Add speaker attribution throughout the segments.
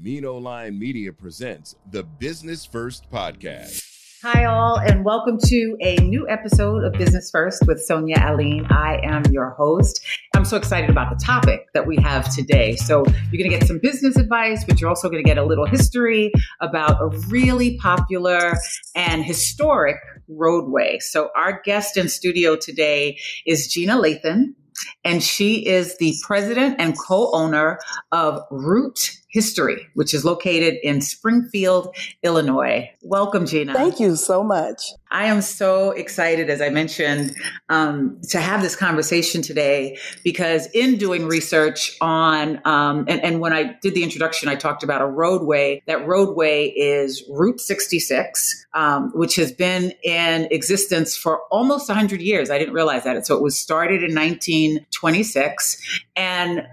Speaker 1: Mino Line Media presents the Business First Podcast.
Speaker 2: Hi, all, and welcome to a new episode of Business First with Sonia Aline. I am your host. I'm so excited about the topic that we have today. So, you're going to get some business advice, but you're also going to get a little history about a really popular and historic roadway. So, our guest in studio today is Gina Lathan, and she is the president and co owner of Route History, which is located in Springfield, Illinois. Welcome, Gina.
Speaker 3: Thank you so much.
Speaker 2: I am so excited, as I mentioned, um, to have this conversation today because in doing research on, um, and, and when I did the introduction, I talked about a roadway. That roadway is Route 66, um, which has been in existence for almost 100 years. I didn't realize that. So it was started in 1926. And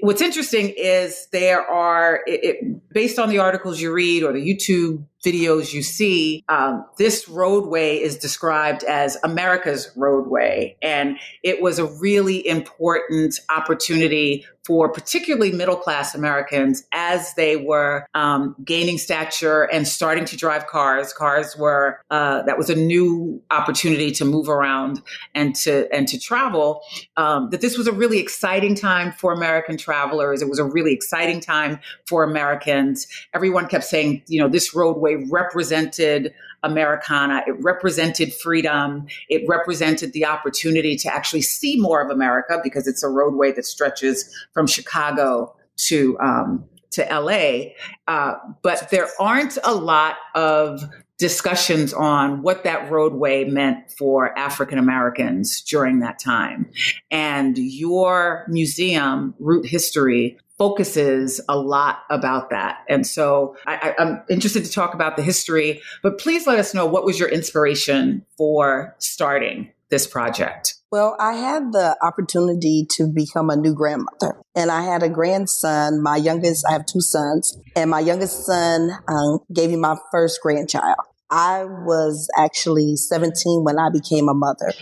Speaker 2: what's interesting is there are, it, it, based on the articles you read or the YouTube videos you see, um, this roadway is described as America's roadway. And it was a really important opportunity for particularly middle class Americans as they were um, gaining stature and starting to drive cars. Cars were uh, that was a new opportunity to move around and to and to travel. Um, that this was a really exciting time for American travelers. It was a really exciting time for Americans. Everyone kept saying, you know, this roadway represented Americana. It represented freedom. It represented the opportunity to actually see more of America because it's a roadway that stretches from Chicago to um, to LA. Uh, but there aren't a lot of discussions on what that roadway meant for African Americans during that time. And your museum, Route History, focuses a lot about that. And so I, am interested to talk about the history, but please let us know what was your inspiration for starting this project?
Speaker 3: Well, I had the opportunity to become a new grandmother, and I had a grandson. My youngest, I have two sons, and my youngest son um, gave me my first grandchild. I was actually 17 when I became a mother.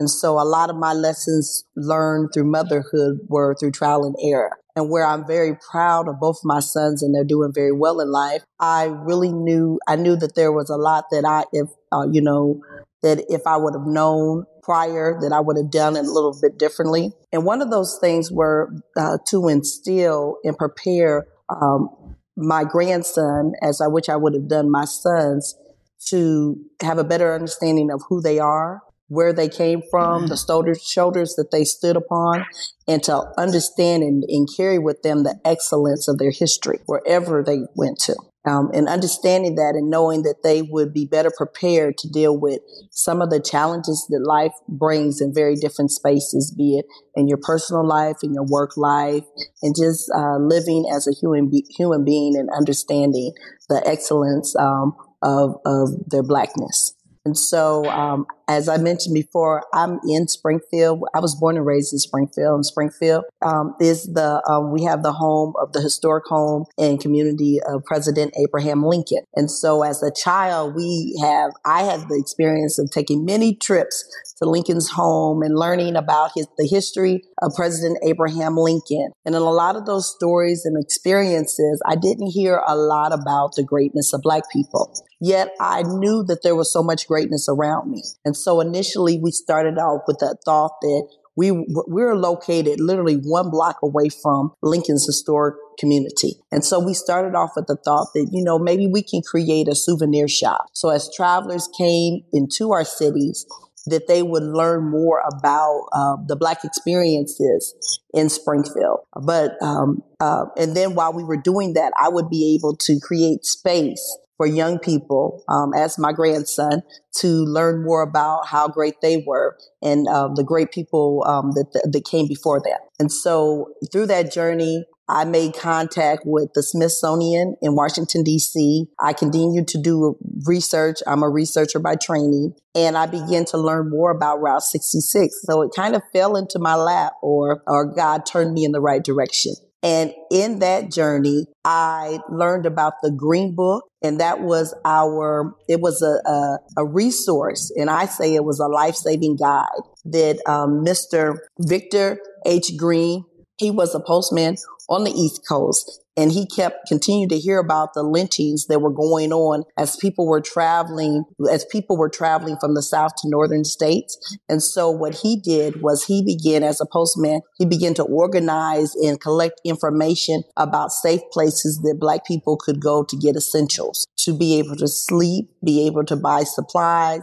Speaker 3: And so a lot of my lessons learned through motherhood were through trial and error. And where I'm very proud of both my sons and they're doing very well in life, I really knew, I knew that there was a lot that I, if, uh, you know, that if I would have known prior, that I would have done it a little bit differently. And one of those things were uh, to instill and prepare um, my grandson, as I wish I would have done my sons, to have a better understanding of who they are, where they came from, the shoulders, shoulders that they stood upon, and to understand and, and carry with them the excellence of their history wherever they went to. Um, and understanding that and knowing that they would be better prepared to deal with some of the challenges that life brings in very different spaces, be it in your personal life, in your work life, and just uh, living as a human be- human being and understanding the excellence um, of of their blackness. And so, um, as I mentioned before, I'm in Springfield. I was born and raised in Springfield. And Springfield um, is the um, we have the home of the historic home and community of President Abraham Lincoln. And so, as a child, we have I had the experience of taking many trips to Lincoln's home and learning about his, the history of President Abraham Lincoln. And in a lot of those stories and experiences, I didn't hear a lot about the greatness of Black people. Yet I knew that there was so much greatness around me. And so initially we started off with that thought that we we're located literally one block away from Lincoln's historic community. And so we started off with the thought that, you know, maybe we can create a souvenir shop. So as travelers came into our cities, that they would learn more about uh, the Black experiences in Springfield. But, um, uh, and then while we were doing that, I would be able to create space for young people, um, as my grandson, to learn more about how great they were and um, the great people um, that, that came before them. And so through that journey, I made contact with the Smithsonian in Washington, D.C. I continued to do research. I'm a researcher by training and I began to learn more about Route 66. So it kind of fell into my lap or, or God turned me in the right direction. And in that journey, I learned about the Green Book, and that was our, it was a, a, a resource, and I say it was a life saving guide that um, Mr. Victor H. Green he was a postman on the East Coast. And he kept continued to hear about the lynchings that were going on as people were traveling as people were traveling from the south to northern states. And so what he did was he began as a postman he began to organize and collect information about safe places that black people could go to get essentials to be able to sleep be able to buy supplies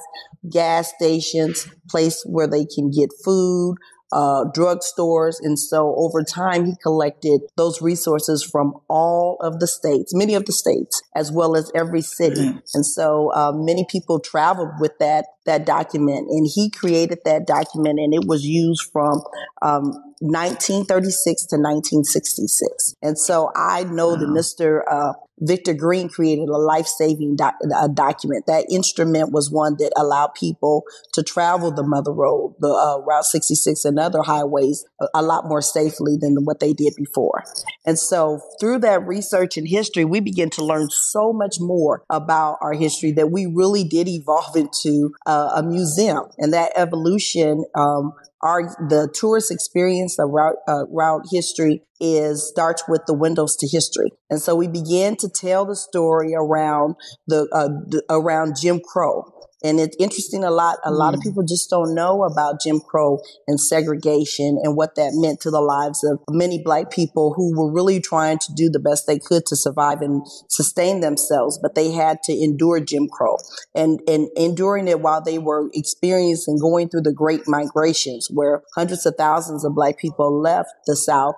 Speaker 3: gas stations place where they can get food uh, drugstores. And so over time, he collected those resources from all of the states, many of the states, as well as every city. And so uh, many people traveled with that that document, and he created that document, and it was used from um, 1936 to 1966. And so I know that Mr. Uh, Victor Green created a life saving doc- document. That instrument was one that allowed people to travel the Mother Road, the uh, Route 66, and other highways a, a, lot more safely than what they did before. And so, through that research and history, we begin to learn so much more about our history that we really did evolve into uh, a museum. And that evolution um, our the tourist experience route, uh, route history is starts with the windows to history and so we begin to tell the story around the, uh, around jim crow and it's interesting a lot. A lot of mm. people just don't know about Jim Crow and segregation and what that meant to the lives of many black people who were really trying to do the best they could to survive and sustain themselves, but they had to endure Jim Crow and, and enduring it while they were experiencing going through the great migrations where hundreds of thousands of black people left the South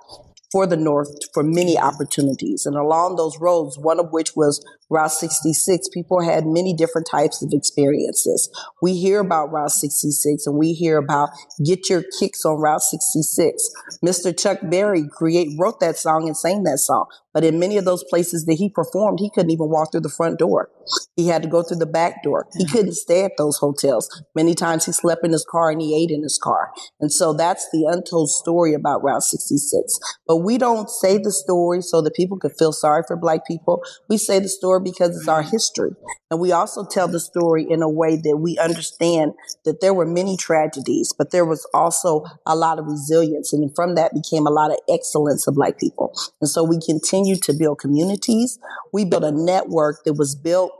Speaker 3: for the North for many opportunities. And along those roads, one of which was Route 66, people had many different types of experiences. We hear about Route 66 and we hear about get your kicks on Route 66. Mr. Chuck Berry create, wrote that song and sang that song. But in many of those places that he performed, he couldn't even walk through the front door. He had to go through the back door. He mm-hmm. couldn't stay at those hotels. Many times he slept in his car and he ate in his car. And so that's the untold story about Route 66. But we don't say the story so that people could feel sorry for black people. We say the story because it's our mm-hmm. history. And we also tell the story in a way that we understand that there were many tragedies, but there was also a lot of resilience. And from that became a lot of excellence of black people. And so we continue to build communities. We built a network that was built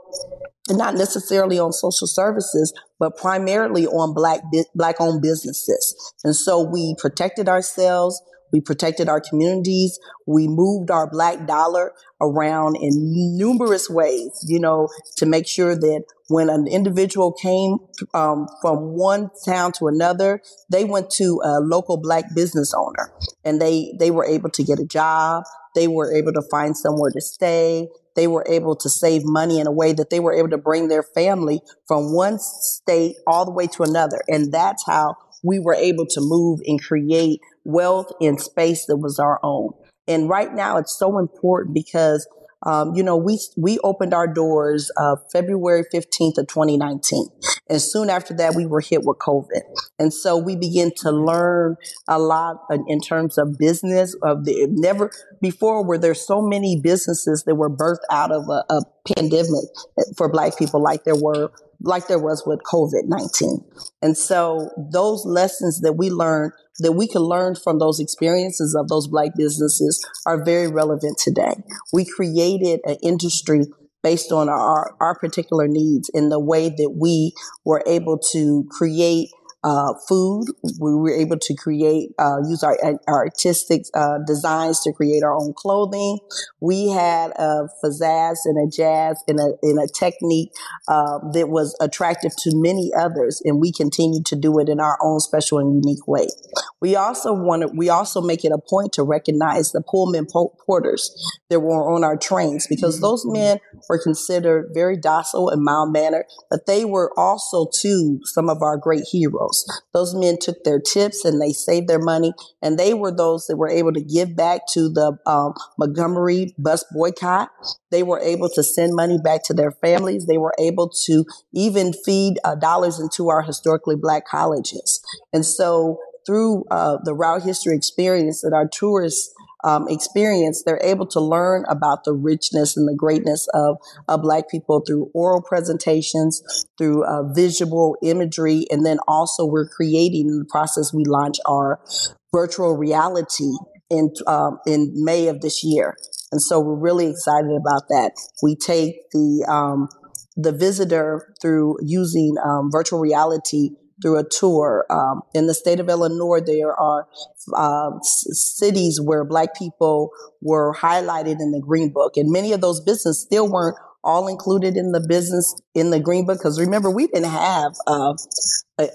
Speaker 3: not necessarily on social services, but primarily on black black owned businesses. And so we protected ourselves. We protected our communities. We moved our black dollar around in numerous ways, you know, to make sure that when an individual came um, from one town to another, they went to a local black business owner and they, they were able to get a job. They were able to find somewhere to stay. They were able to save money in a way that they were able to bring their family from one state all the way to another. And that's how we were able to move and create wealth in space that was our own. And right now it's so important because um, you know, we we opened our doors uh, February 15th of 2019. And soon after that, we were hit with COVID. And so we began to learn a lot in terms of business. Of the never before were there so many businesses that were birthed out of a, a pandemic for Black people, like there were like there was with COVID 19. And so those lessons that we learned, that we can learn from those experiences of those Black businesses are very relevant today. We created an industry based on our, our particular needs in the way that we were able to create uh, food. We were able to create, uh, use our, our artistic uh, designs to create our own clothing. We had a pizzazz and a jazz and a, in a technique uh, that was attractive to many others, and we continue to do it in our own special and unique way. We also want to, we also make it a point to recognize the Pullman porters that were on our trains because mm-hmm. those men were considered very docile and mild mannered, but they were also too some of our great heroes. Those men took their tips and they saved their money, and they were those that were able to give back to the um, Montgomery bus boycott. They were able to send money back to their families. They were able to even feed uh, dollars into our historically black colleges. And so through uh, the route history experience that our tourists um, experience, they're able to learn about the richness and the greatness of, of Black people through oral presentations, through uh, visual imagery, and then also we're creating in the process. We launch our virtual reality in um, in May of this year. And so we're really excited about that. We take the, um, the visitor through using um, virtual reality through a tour. Um, in the state of Illinois, there are uh, cities where Black people were highlighted in the Green Book, and many of those businesses still weren't all included in the business in the Green Book. Because remember, we didn't have uh,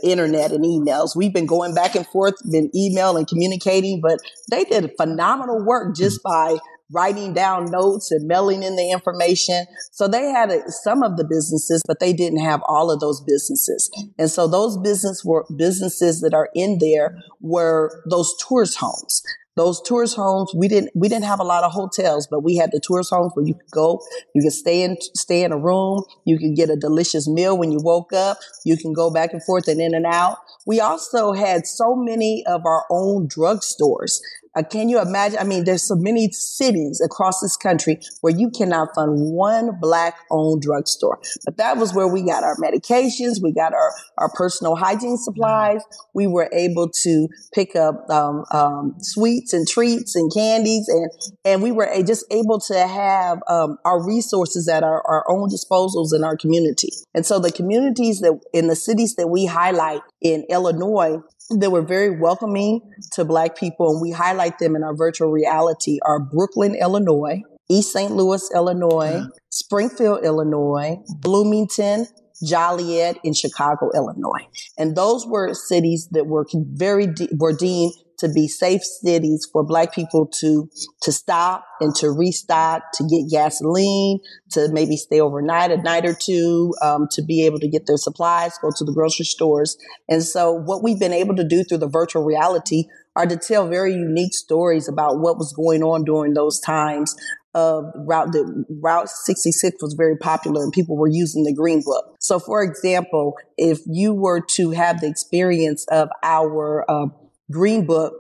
Speaker 3: internet and emails. We've been going back and forth, been email and communicating, but they did phenomenal work just by writing down notes and mailing in the information. So they had a, some of the businesses, but they didn't have all of those businesses. And so those business were businesses that are in there were those tourist homes. Those tourist homes we didn't we didn't have a lot of hotels but we had the tourist homes where you could go. You could stay in stay in a room. You could get a delicious meal when you woke up. You can go back and forth and in and out. We also had so many of our own drugstores uh, can you imagine? I mean, there's so many cities across this country where you cannot find one black owned drugstore. But that was where we got our medications, we got our, our personal hygiene supplies. We were able to pick up um, um, sweets and treats and candies, and and we were just able to have um, our resources at our, our own disposals in our community. And so the communities that in the cities that we highlight in Illinois that were very welcoming to Black people, and we highlight them in our virtual reality, are Brooklyn, Illinois, East St. Louis, Illinois, Springfield, Illinois, Bloomington, Joliet, in Chicago, Illinois. And those were cities that were very, de- were deemed to be safe cities for black people to to stop and to restock, to get gasoline, to maybe stay overnight, a night or two, um, to be able to get their supplies, go to the grocery stores. And so, what we've been able to do through the virtual reality are to tell very unique stories about what was going on during those times. Of route the Route 66 was very popular and people were using the Green Book. So, for example, if you were to have the experience of our uh, Green Book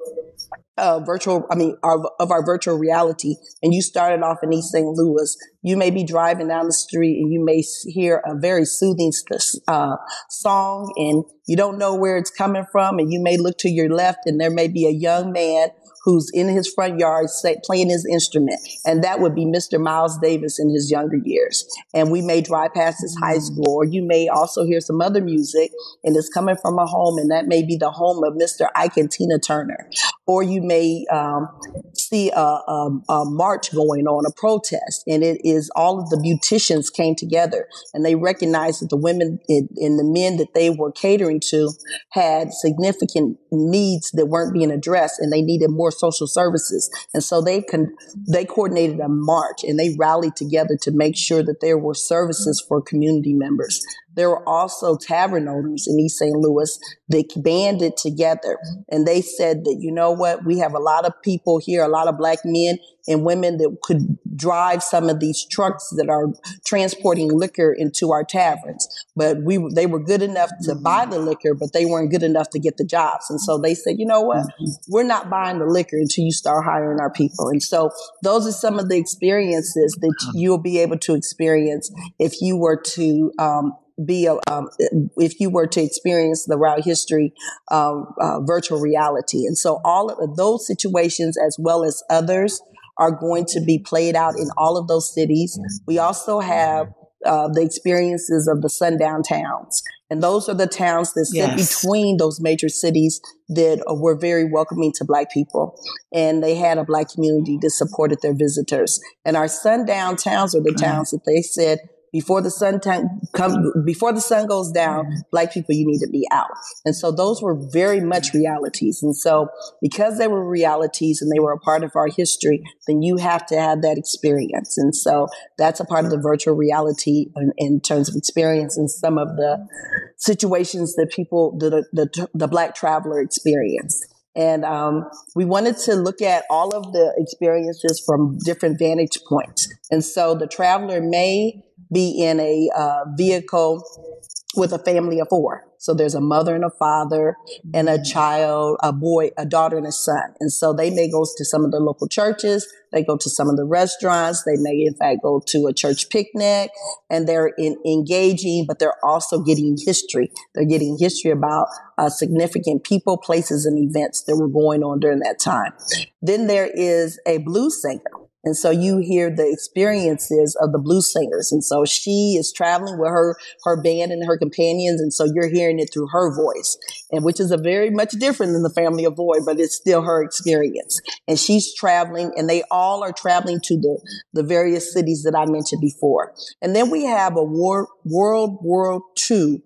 Speaker 3: uh, virtual, I mean, of, of, our virtual reality, and you started off in East St. Louis, you may be driving down the street and you may hear a very soothing uh, song, and you don't know where it's coming from, and you may look to your left, and there may be a young man who's in his front yard say, playing his instrument. And that would be Mr. Miles Davis in his younger years. And we may drive past his high mm. school, or you may also hear some other music and it's coming from a home, and that may be the home of Mr. Ike and Tina Turner. Or you may um, see a, a, a march going on, a protest, and it is all of the beauticians came together and they recognized that the women and the men that they were catering to had significant needs that weren't being addressed and they needed more social services. And so they con- they coordinated a march and they rallied together to make sure that there were services for community members. There were also tavern owners in East St. Louis that banded together and they said that, you know what, we have a lot of people here, a lot of black men and women that could drive some of these trucks that are transporting liquor into our taverns. But we, they were good enough to buy the liquor, but they weren't good enough to get the jobs. And so they said, you know what, we're not buying the liquor until you start hiring our people. And so those are some of the experiences that you'll be able to experience if you were to, um, be a, um, if you were to experience the route history um, uh, virtual reality. And so all of those situations, as well as others, are going to be played out in all of those cities. We also have uh, the experiences of the sundown towns. And those are the towns that sit yes. between those major cities that were very welcoming to Black people. And they had a Black community that supported their visitors. And our sundown towns are the towns that they said, before the sun come before the sun goes down black people you need to be out. And so those were very much realities. And so because they were realities and they were a part of our history then you have to have that experience. And so that's a part of the virtual reality in, in terms of experience and some of the situations that people the, the, the black traveler experienced. And um, we wanted to look at all of the experiences from different vantage points. And so the traveler may be in a uh, vehicle with a family of four. So there's a mother and a father and a child, a boy, a daughter and a son. And so they may go to some of the local churches. They go to some of the restaurants. They may in fact go to a church picnic and they're in, engaging, but they're also getting history. They're getting history about uh, significant people, places and events that were going on during that time. Then there is a blues singer And so you hear the experiences of the blues singers. And so she is traveling with her, her band and her companions. And so you're hearing it through her voice and which is a very much different than the family of Void, but it's still her experience. And she's traveling and they all are traveling to the, the various cities that I mentioned before. And then we have a war, World War II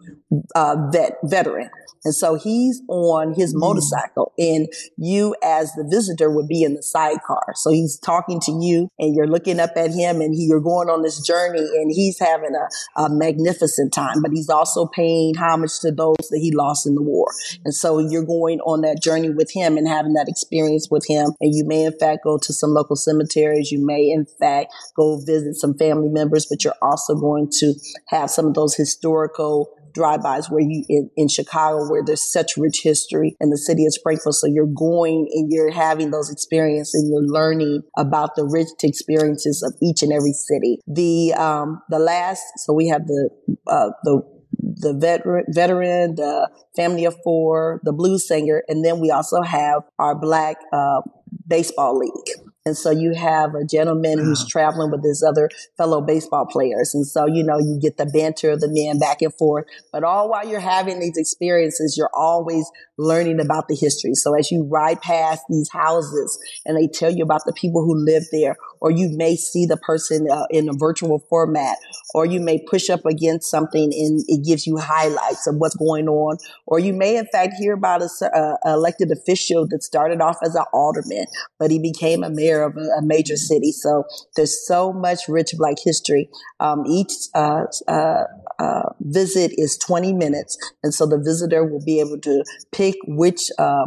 Speaker 3: uh, vet, veteran and so he's on his mm. motorcycle and you as the visitor would be in the sidecar. So he's talking to you and you're looking up at him and he, you're going on this journey and he's having a, a magnificent time, but he's also paying homage to those that he lost in the war. And so you're going on that journey with him and having that experience with him. And you may in fact go to some local cemeteries. You may in fact go visit some family members, but you're also going to have some of those historical drive-bys where you in, in Chicago where there's such rich history in the city of Springfield. So you're going and you're having those experiences and you're learning about the rich experiences of each and every city. The um, the last, so we have the uh, the the veteran, veteran, the family of four, the blues singer, and then we also have our black uh, baseball league. And so you have a gentleman who's traveling with his other fellow baseball players. And so, you know, you get the banter of the men back and forth. But all while you're having these experiences, you're always learning about the history. So as you ride past these houses and they tell you about the people who live there, or you may see the person uh, in a virtual format, or you may push up against something and it gives you highlights of what's going on, or you may in fact hear about a uh, elected official that started off as an alderman, but he became a mayor of a, a major city. So there's so much rich Black history. Um, each uh, uh, uh visit is 20 minutes, and so the visitor will be able to pick which uh,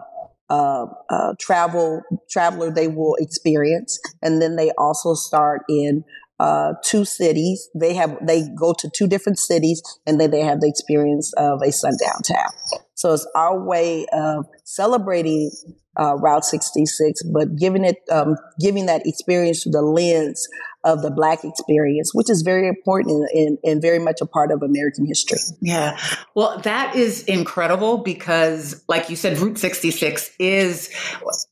Speaker 3: uh, uh, travel traveler they will experience, and then they also start in uh, two cities. They have they go to two different cities, and then they have the experience of a sundown town. So it's our way of celebrating uh, Route 66, but giving it, um, giving that experience through the lens of the Black experience, which is very important and, and, very much a part of American history.
Speaker 2: Yeah. Well, that is incredible because, like you said, Route 66 is,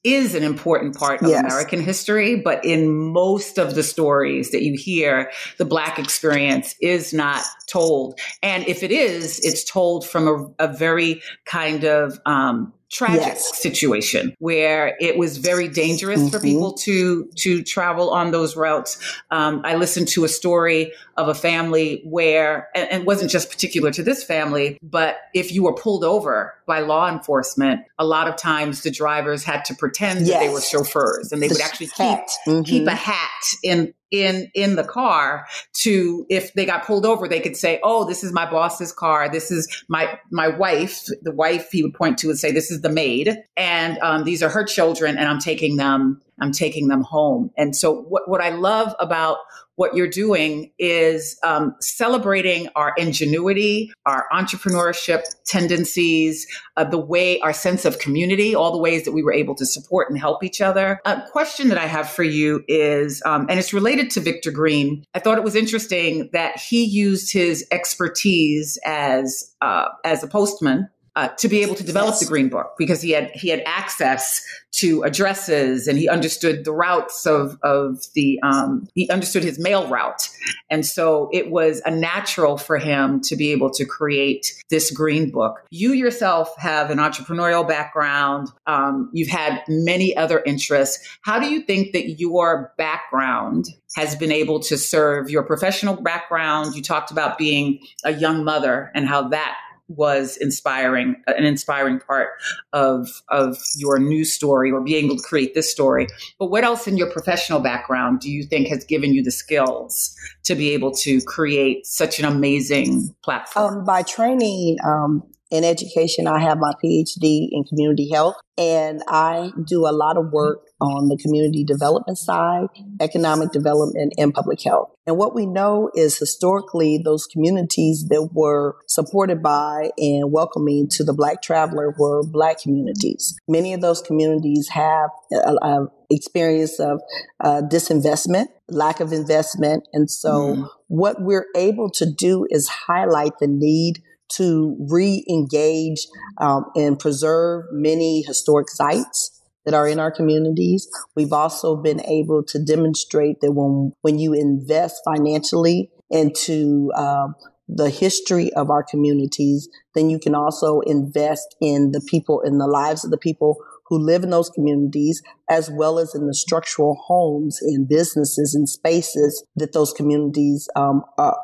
Speaker 2: is an important part of yes. American history, but in most of the stories that you hear, the Black experience is not told. And if it is, it's told from a, a very kind of, um, tragic yes. situation where it was very dangerous mm-hmm. for people to to travel on those routes. Um, I listened to a story of a family where, and, and wasn't just particular to this family, but if you were pulled over by law enforcement, a lot of times the drivers had to pretend yes. that they were chauffeurs and they the would actually keep mm-hmm. keep a hat in in in the car to if they got pulled over they could say oh this is my boss's car this is my my wife the wife he would point to and say this is the maid and um, these are her children and i'm taking them i'm taking them home and so what, what i love about what you're doing is um, celebrating our ingenuity, our entrepreneurship tendencies, uh, the way our sense of community, all the ways that we were able to support and help each other. A question that I have for you is, um, and it's related to Victor Green. I thought it was interesting that he used his expertise as uh, as a postman uh, to be able to develop yes. the green book because he had he had access to addresses and he understood the routes of of the um, he understood his mail route. And so it was a natural for him to be able to create this green book. You yourself have an entrepreneurial background. Um, you've had many other interests. How do you think that your background has been able to serve your professional background? You talked about being a young mother and how that was inspiring, an inspiring part of of your news story or being able to create this story. But what else in your professional background do you think has given you the skills to be able to create such an amazing platform?
Speaker 3: Um, by training um, in education, I have my PhD in community health, and I do a lot of work on the community development side, economic development, and public health. And what we know is historically those communities that were supported by and welcoming to the Black traveler were Black communities. Many of those communities have a, a experience of uh, disinvestment, lack of investment. And so mm. what we're able to do is highlight the need to re engage um, and preserve many historic sites that are in our communities. We've also been able to demonstrate that when, when you invest financially into um, the history of our communities, then you can also invest in the people, in the lives of the people who live in those communities, as well as in the structural homes and businesses and spaces that those communities um, are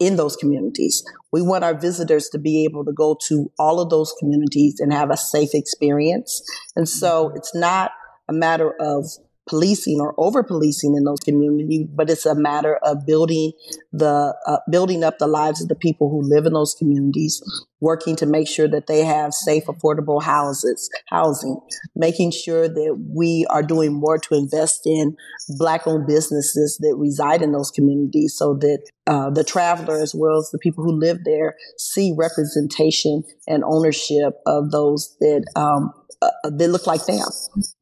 Speaker 3: in those communities. We want our visitors to be able to go to all of those communities and have a safe experience. And so mm-hmm. it's not a matter of policing or over policing in those communities, but it's a matter of building the uh, building up the lives of the people who live in those communities, working to make sure that they have safe, affordable houses, housing, making sure that we are doing more to invest in black-owned businesses that reside in those communities, so that uh, the traveler as well as the people who live there see representation and ownership of those that um, uh, they look like them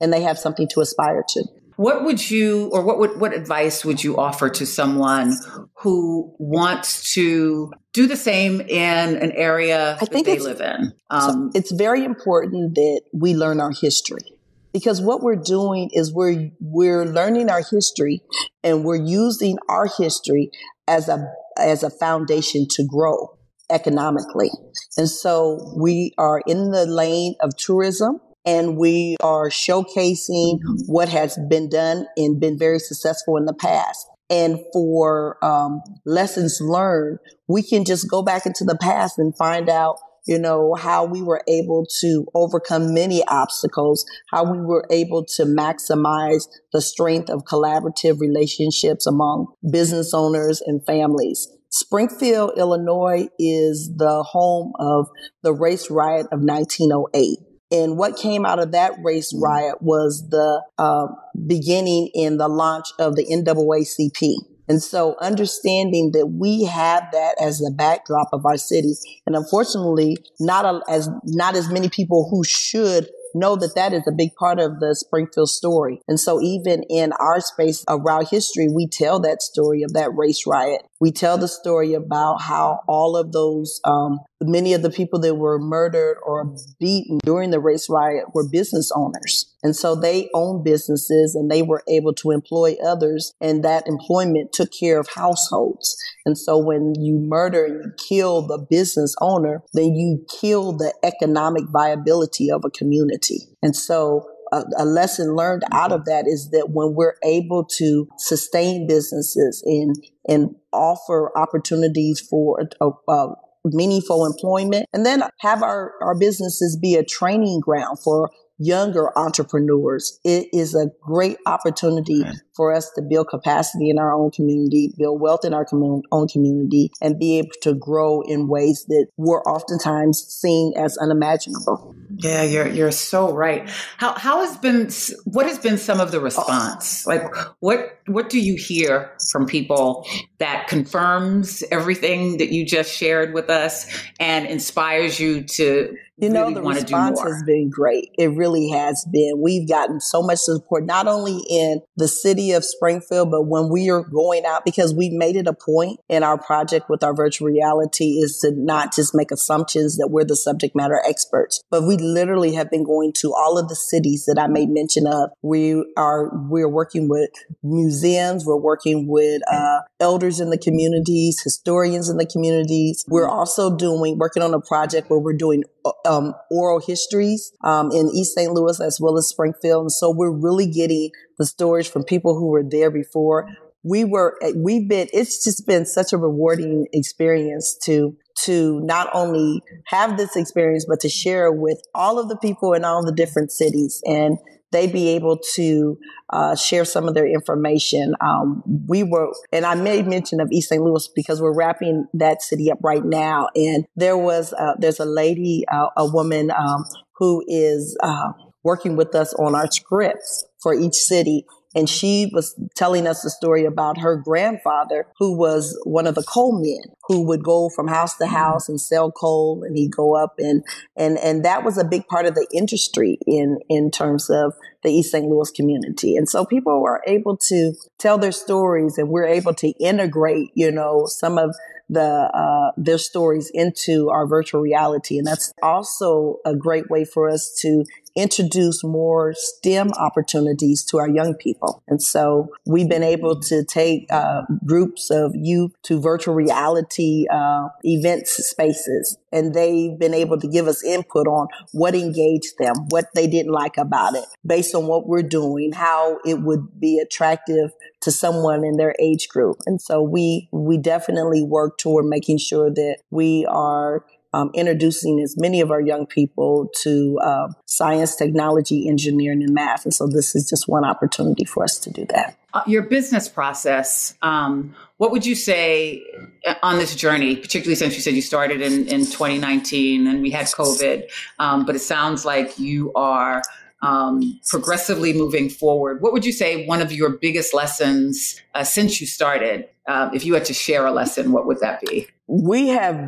Speaker 3: and they have something to aspire to.
Speaker 2: What would you, or what would, what advice would you offer to someone who wants to do the same in an area I think they live in?
Speaker 3: Um, it's very important that we learn our history because what we're doing is we're we're learning our history and we're using our history as a as a foundation to grow economically. And so we are in the lane of tourism and we are showcasing what has been done and been very successful in the past. And for um, lessons learned, we can just go back into the past and find out, you know, how we were able to overcome many obstacles, how we were able to maximize the strength of collaborative relationships among business owners and families. Springfield, Illinois is the home of the race riot of 1908. And what came out of that race riot was the uh, beginning in the launch of the NAACP. And so understanding that we have that as the backdrop of our city, and unfortunately, not a, as not as many people who should know that that is a big part of the Springfield story. And so even in our space around history, we tell that story of that race riot. We tell the story about how all of those, um, many of the people that were murdered or beaten during the race riot were business owners. And so they owned businesses and they were able to employ others and that employment took care of households. And so when you murder and you kill the business owner, then you kill the economic viability of a community. And so a, a, lesson learned out of that is that when we're able to sustain businesses and and offer opportunities for a, a, meaningful employment and then have our, our businesses be a training ground for younger entrepreneurs. It is a great opportunity for us to build capacity in our own community, build wealth in our commun- own community, and be able to grow in ways that were oftentimes seen as unimaginable.
Speaker 2: Yeah, you're you're so right. How how has been what has been some of the oh. response? Like what what do you hear from people that confirms everything that you just shared with us and inspires you to
Speaker 3: you know, really the response has been great. It really has been. We've gotten so much support, not only in the city of Springfield, but when we are going out, because we made it a point in our project with our virtual reality is to not just make assumptions that we're the subject matter experts, but we literally have been going to all of the cities that I made mention of. We are, we're working with museums. We're working with, uh, elders in the communities, historians in the communities. We're also doing, working on a project where we're doing um, oral histories um, in East St. Louis as well as Springfield. And so we're really getting the stories from people who were there before. We were, we've been, it's just been such a rewarding experience to, to not only have this experience, but to share with all of the people in all the different cities. And they be able to uh, share some of their information. Um, we were, and I made mention of East St. Louis because we're wrapping that city up right now. And there was, uh, there's a lady, uh, a woman um, who is uh, working with us on our scripts for each city. And she was telling us a story about her grandfather, who was one of the coal men who would go from house to house and sell coal and he'd go up and, and, and that was a big part of the industry in, in terms of the East St. Louis community. And so people were able to tell their stories and we're able to integrate, you know, some of the uh, their stories into our virtual reality and that's also a great way for us to introduce more STEM opportunities to our young people. And so we've been able to take uh, groups of youth to virtual reality uh, events spaces, and they've been able to give us input on what engaged them, what they didn't like about it, based on what we're doing, how it would be attractive to someone in their age group. And so we we definitely work toward making sure that we are um, introducing as many of our young people to uh, science, technology, engineering, and math. And so this is just one opportunity for us to do that.
Speaker 2: Uh, your business process, um, what would you say uh, on this journey, particularly since you said you started in, in 2019 and we had COVID, um, but it sounds like you are um, progressively moving forward. What would you say one of your biggest lessons uh, since you started? Uh, if you had to share a lesson, what would that be?
Speaker 3: We have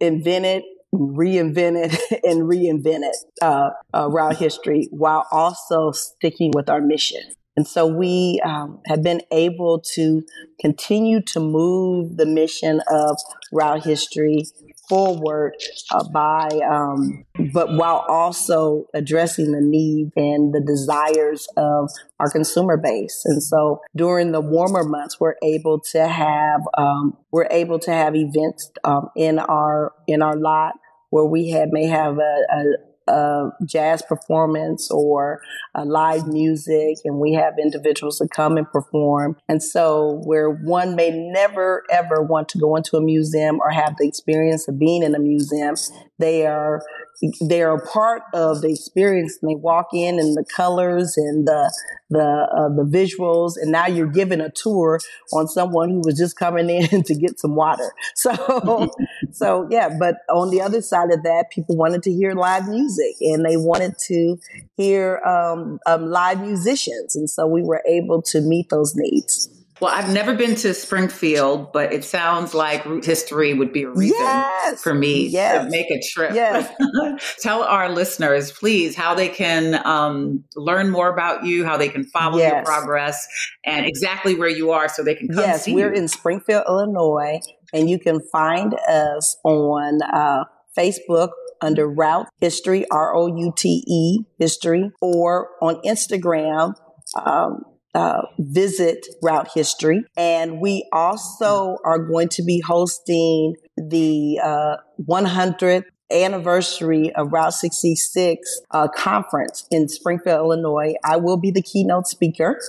Speaker 3: invented reinvented and reinvented uh, uh, route history while also sticking with our mission. And so we um, have been able to continue to move the mission of route history forward uh, by, um, but while also addressing the needs and the desires of our consumer base. And so during the warmer months, we're able to have um, we're able to have events um, in our in our lot where we may have a, a a jazz performance or a live music and we have individuals that come and perform. And so where one may never ever want to go into a museum or have the experience of being in a museum, they are they are a part of the experience and they walk in and the colors and the the uh, the visuals and now you're giving a tour on someone who was just coming in to get some water. So so yeah but on the other side of that people wanted to hear live music and they wanted to hear um, um, live musicians and so we were able to meet those needs
Speaker 2: well, I've never been to Springfield, but it sounds like route history would be a reason yes. for me yes. to make a trip. Yes. Tell our listeners, please, how they can um, learn more about you, how they can follow your progress, and exactly where you are so they can come see.
Speaker 3: yes, we're
Speaker 2: you.
Speaker 3: in Springfield, Illinois, and you can find us on uh, Facebook under Route History, R O U T E History, or on Instagram. Um, uh, visit Route History. And we also are going to be hosting the uh, 100th anniversary of Route 66 uh, conference in Springfield, Illinois. I will be the keynote speaker.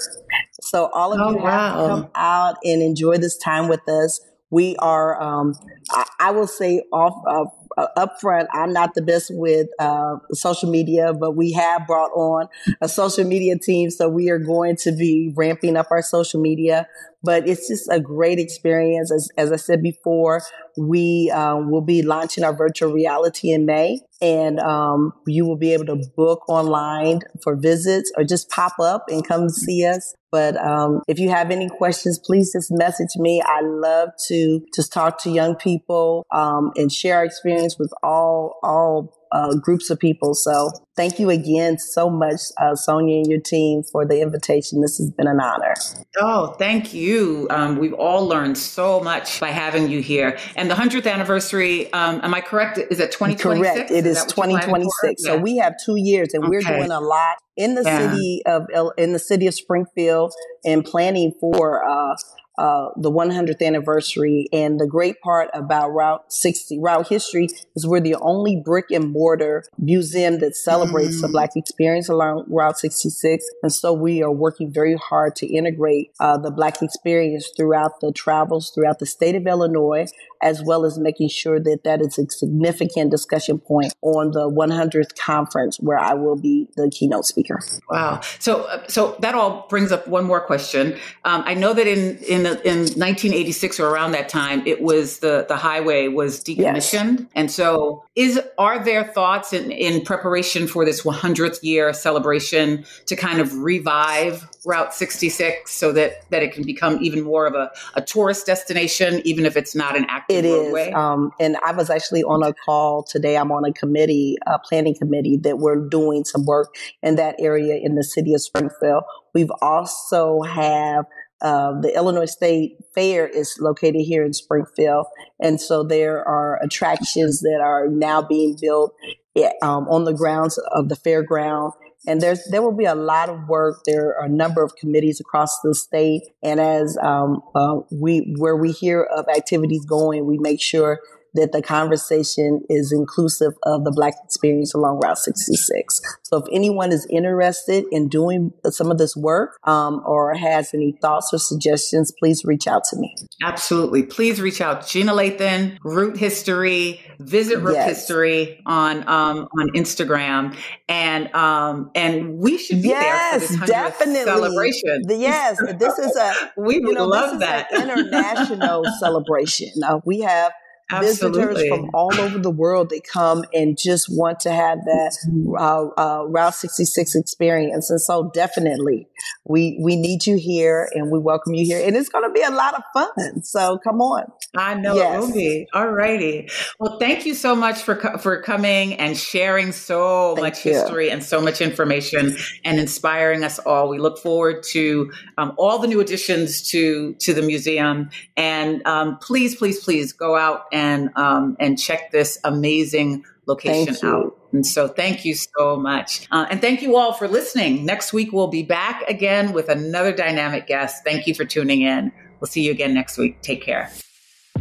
Speaker 3: So all of oh, you wow. come out and enjoy this time with us. We are, um, I, I, will say off, uh, uh, up front, I'm not the best with uh, social media, but we have brought on a social media team. So we are going to be ramping up our social media. But it's just a great experience. As, as I said before, we um, will be launching our virtual reality in May, and um, you will be able to book online for visits or just pop up and come see us. But um, if you have any questions, please just message me. I love to just talk to young people um, and share our experience with all all uh, groups of people. So thank you again so much, uh, Sonia and your team, for the invitation. This has been an honor.
Speaker 2: Oh, thank you. Um, we've all learned so much by having you here. And the 100th anniversary, um, am I correct? Is it 2026?
Speaker 3: Correct. It is, is 2026. So yeah. we have two years and okay. we're doing a lot in the yeah. city of in the city of Springfield and planning for uh, uh, the 100th anniversary. And the great part about Route 60, Route History, is we're the only brick and mortar museum that celebrates mm. the Black experience along Route 66. And so we are working very hard to integrate uh, the Black experience throughout the travels throughout the state of Illinois, as well as making sure that that is a significant discussion point on the 100th conference where I will be the keynote speaker.
Speaker 2: Wow. So, uh, so that all brings up one more question. Um, I know that in, in in 1986 or around that time, it was the the highway was decommissioned, yes. and so is are there thoughts in, in preparation for this 100th year celebration to kind of revive Route 66 so that that it can become even more of a, a tourist destination, even if it's not an active
Speaker 3: it
Speaker 2: roadway?
Speaker 3: Um, and I was actually on a call today. I'm on a committee, a planning committee, that we're doing some work in that area in the city of Springfield. We've also have uh, the Illinois State Fair is located here in Springfield, and so there are attractions that are now being built eh, um, on the grounds of the fairground. And there's there will be a lot of work. There are a number of committees across the state, and as um, uh, we where we hear of activities going, we make sure that the conversation is inclusive of the Black experience along Route 66. So if anyone is interested in doing some of this work um, or has any thoughts or suggestions, please reach out to me.
Speaker 2: Absolutely. Please reach out. Gina Lathan, Route History, visit Route yes. History on um, on Instagram. And um, and we should be
Speaker 3: yes,
Speaker 2: there for
Speaker 3: this definitely.
Speaker 2: celebration.
Speaker 3: Yes, this is a
Speaker 2: we would you know, love that
Speaker 3: international celebration. Uh, we have Absolutely. Visitors from all over the world, they come and just want to have that uh, uh, Route 66 experience. And so definitely we, we need you here and we welcome you here. And it's going to be a lot of fun. So come on.
Speaker 2: I know yes. it will be. All righty. Well, thank you so much for, for coming and sharing so thank much you. history and so much information and inspiring us all. We look forward to um, all the new additions to, to the museum. And um, please, please, please go out and um, and check this amazing location out. And so, thank you so much, uh, and thank you all for listening. Next week we'll be back again with another dynamic guest. Thank you for tuning in. We'll see you again next week. Take care.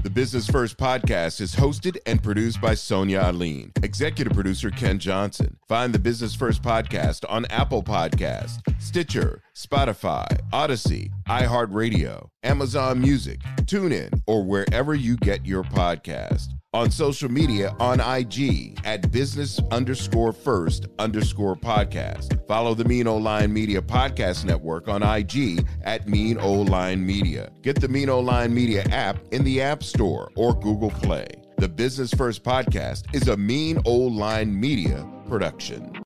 Speaker 1: The Business First podcast is hosted and produced by Sonia Aline, executive producer Ken Johnson. Find the Business First podcast on Apple Podcast, Stitcher, Spotify, Odyssey, iHeartRadio, Amazon Music, TuneIn, or wherever you get your podcast on social media on IG at business underscore first underscore podcast. Follow the Mean Old Line Media Podcast Network on IG at Mean Old Line Media. Get the Mean Old Line Media app in the App Store or Google Play. The Business First Podcast is a Mean Old Line Media production.